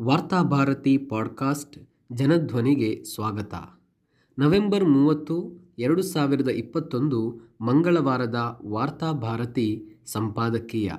Varthabharati podcast ಜನಧ್ವನಿಗೆ ಸ್ವಾಗತ. November ಮೂವತ್ತು, ಎರಡು ಸಾವಿರದ ಇಪ್ಪತ್ತೊಂದು ಮಂಗಳವಾರದ ವಾರ್ತಾಭಾರತಿ ಸಂಪಾದಕೀಯ.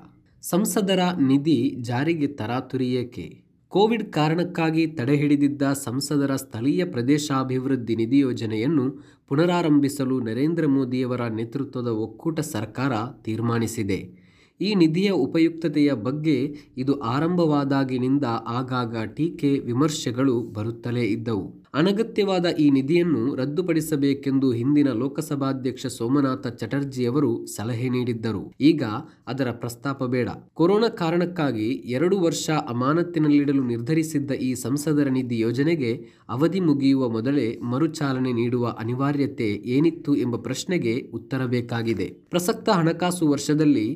ಸಂಸದರ ನಿಧಿ ಜಾರಿಗೆ ತರಾತುರಿಯೇಕೆ ಕೋವಿಡ್ ಕಾರಣಕ್ಕಾಗಿ ತಡೆಹಿಡಿದಿದ್ದ ಸಂಸದರ ಸ್ಥಳೀಯ ಪ್ರದೇಶಾಭಿವೃದ್ಧಿ ನಿಧಿ ಯೋಜನೆಯನ್ನು ಪುನರಾರಂಭಿಸಲು ನರೇಂದ್ರ ಮೋದಿಯವರ ನೇತೃತ್ವದ ಒಕ್ಕೂಟ ಸರ್ಕಾರ ತೀರ್ಮಾನಿಸಿದೆ. ಈ ನಿಧಿಯ ಉಪಯುಕ್ತತೆಯ ಬಗ್ಗೆ ಇದು ಆರಂಭವಾದಾಗಿನಿಂದ ಆಗಾಗ ಟೀಕೆ ವಿಮರ್ಶೆಗಳು ಬರುತ್ತಲೇ ಇದ್ದವು. ಅನಗತ್ಯವಾದ ಈ ನಿಧಿಯನ್ನು ರದ್ದುಪಡಿಸಬೇಕೆಂದು ಹಿಂದಿನ ಲೋಕಸಭಾಧ್ಯಕ್ಷ ಸೋಮನಾಥ ಚಟರ್ಜಿಯವರು ಸಲಹೆ ನೀಡಿದ್ದರು. ಈಗ ಅದರ ಪ್ರಸ್ತಾಪ ಬೇಡ. ಕೊರೋನಾ ಕಾರಣಕ್ಕಾಗಿ ಎರಡು ವರ್ಷ ಅಮಾನತ್ತಿನಲ್ಲಿಡಲು ನಿರ್ಧರಿಸಿದ್ದ ಈ ಸಂಸದರ ನಿಧಿ ಯೋಜನೆಗೆ ಅವಧಿ ಮುಗಿಯುವ ಮೊದಲೇ ಮರುಚಾಲನೆ ನೀಡುವ ಅನಿವಾರ್ಯತೆ ಏನಿತ್ತು ಎಂಬ ಪ್ರಶ್ನೆಗೆ ಉತ್ತರ ಬೇಕಾಗಿದೆ ಪ್ರಸಕ್ತ ಹಣಕಾಸು ವರ್ಷದಲ್ಲಿ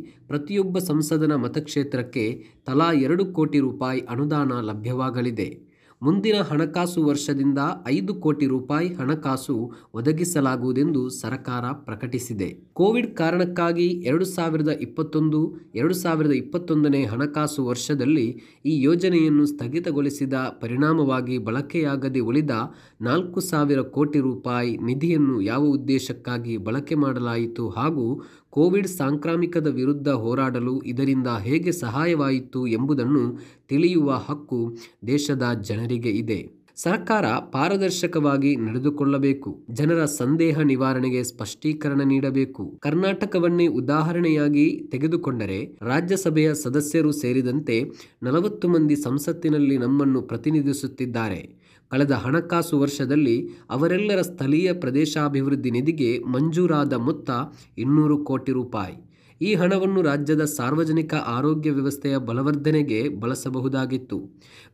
ಪ್ರತಿಯೊಬ್ಬ ಸಂಸದನ ಮತಕ್ಷೇತ್ರಕ್ಕೆ ತಲಾ ಎರಡು ಕೋಟಿ ರೂಪಾಯಿ ಅನುದಾನ ಲಭ್ಯವಾಗಲಿದೆ. ಮುಂದಿನ ಹಣಕಾಸು ವರ್ಷದಿಂದ ಐದು ಕೋಟಿ ರೂಪಾಯಿ ಹಣಕಾಸು ಒದಗಿಸಲಾಗುವುದೆಂದು ಸರ್ಕಾರ ಪ್ರಕಟಿಸಿದೆ. ಕೋವಿಡ್ ಕಾರಣಕ್ಕಾಗಿ ಎರಡು ಸಾವಿರದ ಇಪ್ಪತ್ತೊಂದು, ಎರಡು ಸಾವಿರದ ಇಪ್ಪತ್ತೊಂದನೇ ಹಣಕಾಸು ವರ್ಷದಲ್ಲಿ ಈ ಯೋಜನೆಯನ್ನು ಸ್ಥಗಿತಗೊಳಿಸಿದ ಪರಿಣಾಮವಾಗಿ ಬಳಕೆಯಾಗದೆ ಉಳಿದ ನಾಲ್ಕು ಸಾವಿರ ಕೋಟಿ ರೂಪಾಯಿ ನಿಧಿಯನ್ನು ಯಾವ ಉದ್ದೇಶಕ್ಕಾಗಿ ಬಳಕೆ ಮಾಡಲಾಯಿತು ಹಾಗೂ ಕೋವಿಡ್ ಸಾಂಕ್ರಾಮಿಕದ ವಿರುದ್ಧ ಹೋರಾಡಲು ಇದರಿಂದ ಹೇಗೆ ಸಹಾಯವಾಯಿತು ಎಂಬುದನ್ನು ತಿಳಿಯುವ ಹಕ್ಕು ದೇಶದ ಜನರಿಗೆ ಇದೆ. ಸರ್ಕಾರ ಪಾರದರ್ಶಕವಾಗಿ ನಡೆದುಕೊಳ್ಳಬೇಕು. ಜನರ ಸಂದೇಹ ನಿವಾರಣೆಗೆ ಸ್ಪಷ್ಟೀಕರಣ ನೀಡಬೇಕು. ಕರ್ನಾಟಕವನ್ನೇ ಉದಾಹರಣೆಯಾಗಿ ತೆಗೆದುಕೊಂಡರೆ ರಾಜ್ಯಸಭೆಯ ಸದಸ್ಯರು ಸೇರಿದಂತೆ ನಲವತ್ತು ಮಂದಿ ಸಂಸತ್ತಿನಲ್ಲಿ ನಮ್ಮನ್ನು ಪ್ರತಿನಿಧಿಸುತ್ತಿದ್ದಾರೆ. ಕಳೆದ ಹಣಕಾಸು ವರ್ಷದಲ್ಲಿ ಅವರೆಲ್ಲರ ಸ್ಥಳೀಯ ಪ್ರದೇಶಾಭಿವೃದ್ಧಿ ನಿಧಿಗೆ ಮಂಜೂರಾದ ಮೊತ್ತ ಇನ್ನೂರು ಕೋಟಿ ರೂಪಾಯಿ. ಈ ಹಣವನ್ನು ರಾಜ್ಯದ ಸಾರ್ವಜನಿಕ ಆರೋಗ್ಯ ವ್ಯವಸ್ಥೆಯ ಬಲವರ್ಧನೆಗೆ ಬಳಸಬಹುದಾಗಿತ್ತು.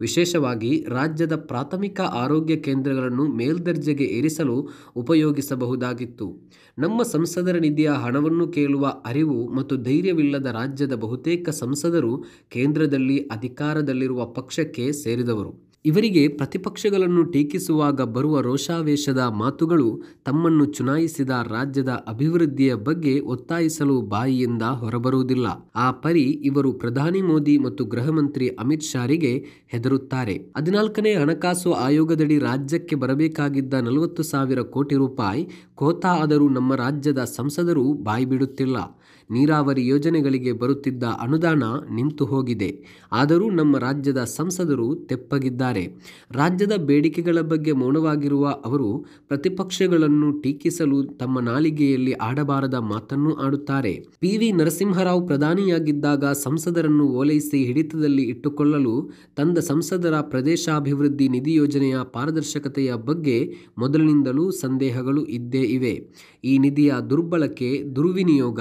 ವಿಶೇಷವಾಗಿ ರಾಜ್ಯದ ಪ್ರಾಥಮಿಕ ಆರೋಗ್ಯ ಕೇಂದ್ರಗಳನ್ನು ಮೇಲ್ದರ್ಜೆಗೆ ಏರಿಸಲು ಉಪಯೋಗಿಸಬಹುದಾಗಿತ್ತು. ನಮ್ಮ ಸಂಸದರ ನಿಧಿಯ ಹಣವನ್ನು ಕೇಳುವ ಅರಿವು ಮತ್ತು ಧೈರ್ಯವಿಲ್ಲದ ರಾಜ್ಯದ ಬಹುತೇಕ ಸಂಸದರು ಕೇಂದ್ರದಲ್ಲಿ ಅಧಿಕಾರದಲ್ಲಿರುವ ಪಕ್ಷಕ್ಕೆ ಸೇರಿದವರು. ಇವರಿಗೆ ಪ್ರತಿಪಕ್ಷಗಳನ್ನು ಟೀಕಿಸುವಾಗ ಬರುವ ರೋಷಾವೇಶದ ಮಾತುಗಳು ತಮ್ಮನ್ನು ಚುನಾಯಿಸಿದ ರಾಜ್ಯದ ಅಭಿವೃದ್ಧಿಯ ಬಗ್ಗೆ ಒತ್ತಾಯಿಸಲು ಬಾಯಿಯಿಂದ ಹೊರಬರುವುದಿಲ್ಲ. ಆ ಪರಿ ಇವರು ಪ್ರಧಾನಿ ಮೋದಿ ಮತ್ತು ಗೃಹ ಮಂತ್ರಿ ಅಮಿತ್ ಶಾರಿಗೆ ಹೆದರುತ್ತಾರೆ. ಹದಿನಾಲ್ಕನೇ ಹಣಕಾಸು ಆಯೋಗದಡಿ ರಾಜ್ಯಕ್ಕೆ ಬರಬೇಕಾಗಿದ್ದ ನಲವತ್ತು ಸಾವಿರ ಕೋಟಿ ರೂಪಾಯಿ, ಕೋತಾ ಆದರೂ ನಮ್ಮ ರಾಜ್ಯದ ಸಂಸದರು ಬಾಯ್ಬಿಡುತ್ತಿಲ್ಲ. ನೀರಾವರಿ ಯೋಜನೆಗಳಿಗೆ ಬರುತ್ತಿದ್ದ ಅನುದಾನ ನಿಂತು ಹೋಗಿದೆ. ಆದರೂ ನಮ್ಮ ರಾಜ್ಯದ ಸಂಸದರು ತೆಪ್ಪಗಿದ್ದಾರೆ. ರಾಜ್ಯದ ಬೇಡಿಕೆಗಳ ಬಗ್ಗೆ ಮೌನವಾಗಿರುವ ಅವರು ಪ್ರತಿಪಕ್ಷಗಳನ್ನು ಟೀಕಿಸಲು ತಮ್ಮ ನಾಲಿಗೆಯಲ್ಲಿ ಆಡಬಾರದ ಮಾತನ್ನು ಆಡುತ್ತಾರೆ. ಪಿ. ವಿ. ನರಸಿಂಹರಾವ್ ಪ್ರಧಾನಿಯಾಗಿದ್ದಾಗ ಸಂಸದರನ್ನು ಓಲೈಸಿ ಹಿಡಿತದಲ್ಲಿ ಇಟ್ಟುಕೊಳ್ಳಲು ತಂದ ಸಂಸದರ ಪ್ರದೇಶಾಭಿವೃದ್ಧಿ ನಿಧಿ ಯೋಜನೆಯ ಪಾರದರ್ಶಕತೆಯ ಬಗ್ಗೆ ಮೊದಲಿನಿಂದಲೂ ಸಂದೇಹಗಳು ಇದ್ದೇ ಇವೆ. ಈ ನಿಧಿಯ ದುರ್ಬಳಕೆ, ದುರ್ವಿನಿಯೋಗ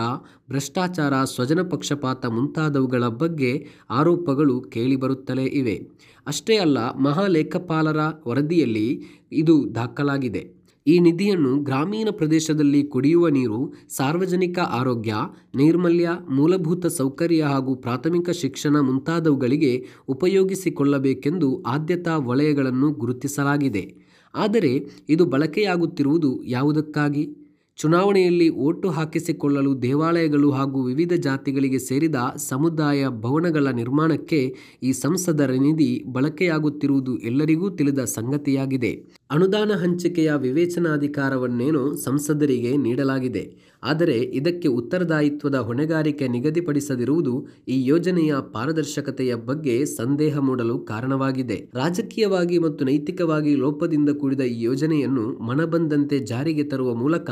ಭ್ರಷ್ಟಾಚಾರ, ಸ್ವಜನ ಪಕ್ಷಪಾತ ಮುಂತಾದವುಗಳ ಬಗ್ಗೆ ಆರೋಪಗಳು ಕೇಳಿಬರುತ್ತಲೇ ಇವೆ. ಅಷ್ಟೇ ಅಲ್ಲ, ಮಹಾಲೇಖಪಾಲರ ವರದಿಯಲ್ಲಿ ಇದು ದಾಖಲಾಗಿದೆ. ಈ ನಿಧಿಯನ್ನು ಗ್ರಾಮೀಣ ಪ್ರದೇಶದಲ್ಲಿ ಕುಡಿಯುವ ನೀರು, ಸಾರ್ವಜನಿಕ ಆರೋಗ್ಯ, ನೈರ್ಮಲ್ಯ, ಮೂಲಭೂತ ಸೌಕರ್ಯ ಹಾಗೂ ಪ್ರಾಥಮಿಕ ಶಿಕ್ಷಣ ಮುಂತಾದವುಗಳಿಗೆ ಉಪಯೋಗಿಸಿಕೊಳ್ಳಬೇಕೆಂದು ಆದ್ಯತಾ ವಲಯಗಳನ್ನು ಗುರುತಿಸಲಾಗಿದೆ. ಆದರೆ ಇದು ಬಳಕೆಯಾಗುತ್ತಿರುವುದು ಯಾವುದಕ್ಕಾಗಿ? ಚುನಾವಣೆಯಲ್ಲಿ ಓಟು ಹಾಕಿಸಿಕೊಳ್ಳಲು ದೇವಾಲಯಗಳು ಹಾಗೂ ವಿವಿಧ ಜಾತಿಗಳಿಗೆ ಸೇರಿದ ಸಮುದಾಯ ಭವನಗಳ ನಿರ್ಮಾಣಕ್ಕೆ ಈ ಸಂಸದರ ನಿಧಿ ಬಳಕೆಯಾಗುತ್ತಿರುವುದು ಎಲ್ಲರಿಗೂ ತಿಳಿದ ಸಂಗತಿಯಾಗಿದೆ. ಅನುದಾನ ಹಂಚಿಕೆಯ ವಿವೇಚನಾಧಿಕಾರವನ್ನೇನೋ ಸಂಸದರಿಗೆ ನೀಡಲಾಗಿದೆ. ಆದರೆ ಇದಕ್ಕೆ ಉತ್ತರದಾಯಿತ್ವದ ಹೊಣೆಗಾರಿಕೆ ನಿಗದಿಪಡಿಸದಿರುವುದು ಈ ಯೋಜನೆಯ ಪಾರದರ್ಶಕತೆಯ ಬಗ್ಗೆ ಸಂದೇಹ ಮೂಡಲು ಕಾರಣವಾಗಿದೆ. ರಾಜಕೀಯವಾಗಿ ಮತ್ತು ನೈತಿಕವಾಗಿ ಲೋಪದಿಂದ ಕೂಡಿದ ಈ ಯೋಜನೆಯನ್ನು ಮನಬಂದಂತೆ ಜಾರಿಗೆ ತರುವ ಮೂಲಕ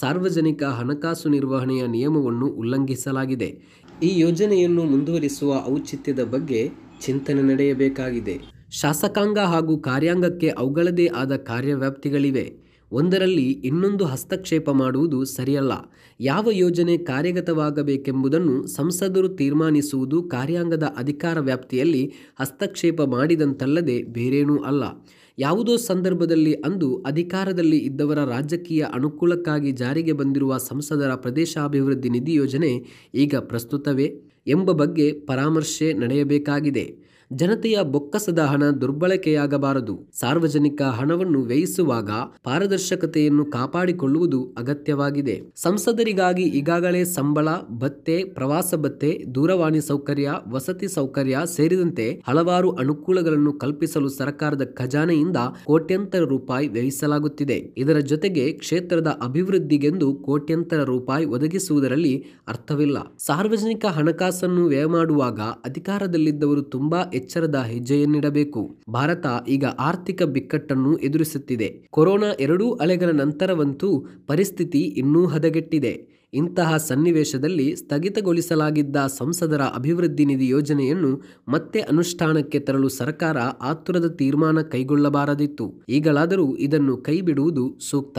ಸಾರ್ವಜನಿಕ ಹಣಕಾಸು ನಿರ್ವಹಣೆಯ ನಿಯಮವನ್ನು ಉಲ್ಲಂಘಿಸಲಾಗಿದೆ. ಈ ಯೋಜನೆಯನ್ನು ಮುಂದುವರಿಸುವ ಔಚಿತ್ಯದ ಬಗ್ಗೆ ಚಿಂತನೆ ನಡೆಯಬೇಕಾಗಿದೆ. ಶಾಸಕಾಂಗ ಹಾಗೂ ಕಾರ್ಯಾಂಗಕ್ಕೆ ಅವುಗಳದೇ ಆದ ಕಾರ್ಯವ್ಯಾಪ್ತಿಗಳಿವೆ. ಒಂದರಲ್ಲಿ ಇನ್ನೊಂದು ಹಸ್ತಕ್ಷೇಪ ಮಾಡುವುದು ಸರಿಯಲ್ಲ. ಯಾವ ಯೋಜನೆ ಕಾರ್ಯಗತವಾಗಬೇಕೆಂಬುದನ್ನು ಸಂಸದರು ತೀರ್ಮಾನಿಸುವುದು ಕಾರ್ಯಾಂಗದ ಅಧಿಕಾರ ವ್ಯಾಪ್ತಿಯಲ್ಲಿ ಹಸ್ತಕ್ಷೇಪ ಮಾಡಿದಂತಲ್ಲದೆ ಬೇರೇನೂ ಅಲ್ಲ. ಯಾವುದೋ ಸಂದರ್ಭದಲ್ಲಿ ಅಂದು ಅಧಿಕಾರದಲ್ಲಿ ಇದ್ದವರ ರಾಜಕೀಯ ಅನುಕೂಲಕ್ಕಾಗಿ ಜಾರಿಗೆ ಬಂದಿರುವ ಸಂಸದರ ಪ್ರದೇಶಾಭಿವೃದ್ಧಿ ನಿಧಿ ಯೋಜನೆ ಈಗ ಪ್ರಸ್ತುತವೇ ಎಂಬ ಬಗ್ಗೆ ಪರಾಮರ್ಶೆ ನಡೆಯಬೇಕಾಗಿದೆ. ಜನತೆಯ ಬೊಕ್ಕಸದ ಹಣ ದುರ್ಬಳಕೆಯಾಗಬಾರದು. ಸಾರ್ವಜನಿಕ ಹಣವನ್ನು ವ್ಯಯಿಸುವಾಗ ಪಾರದರ್ಶಕತೆಯನ್ನು ಕಾಪಾಡಿಕೊಳ್ಳುವುದು ಅಗತ್ಯವಾಗಿದೆ. ಸಂಸದರಿಗಾಗಿ ಈಗಾಗಲೇ ಸಂಬಳ, ಭತ್ತೆ, ಪ್ರವಾಸ ಭತ್ತೆ, ದೂರವಾಣಿ ಸೌಕರ್ಯ, ವಸತಿ ಸೌಕರ್ಯ ಸೇರಿದಂತೆ ಹಲವಾರು ಅನುಕೂಲಗಳನ್ನು ಕಲ್ಪಿಸಲು ಸರ್ಕಾರದ ಖಜಾನೆಯಿಂದ ಕೋಟ್ಯಂತರ ರೂಪಾಯಿ ವ್ಯಯಿಸಲಾಗುತ್ತಿದೆ. ಇದರ ಜೊತೆಗೆ ಕ್ಷೇತ್ರದ ಅಭಿವೃದ್ಧಿಗೆಂದು ಕೋಟ್ಯಂತರ ರೂಪಾಯಿ ಒದಗಿಸುವುದರಲ್ಲಿ ಅರ್ಥವಿಲ್ಲ. ಸಾರ್ವಜನಿಕ ಹಣಕಾಸನ್ನು ವ್ಯಯ ಮಾಡುವಾಗ ಅಧಿಕಾರದಲ್ಲಿದ್ದವರು ತುಂಬಾ ಎಚ್ಚರದ ಹೆಜ್ಜೆಯನ್ನಿಡಬೇಕು. ಭಾರತ ಈಗ ಆರ್ಥಿಕ ಬಿಕ್ಕಟ್ಟನ್ನು ಎದುರಿಸುತ್ತಿದೆ. ಕೊರೋನಾ ಎರಡೂ ಅಲೆಗಳ ನಂತರವಂತೂ ಪರಿಸ್ಥಿತಿ ಇನ್ನೂ ಹದಗೆಟ್ಟಿದೆ. ಇಂತಹ ಸನ್ನಿವೇಶದಲ್ಲಿ ಸ್ಥಗಿತಗೊಳಿಸಲಾಗಿದ್ದ ಸಂಸದರ ಅಭಿವೃದ್ಧಿ ನಿಧಿ ಯೋಜನೆಯನ್ನು ಮತ್ತೆ ಅನುಷ್ಠಾನಕ್ಕೆ ತರಲು ಸರ್ಕಾರ ಆತುರದ ತೀರ್ಮಾನ ಕೈಗೊಳ್ಳಬಾರದಿತ್ತು. ಈಗಲಾದರೂ ಇದನ್ನು ಕೈಬಿಡುವುದು ಸೂಕ್ತ.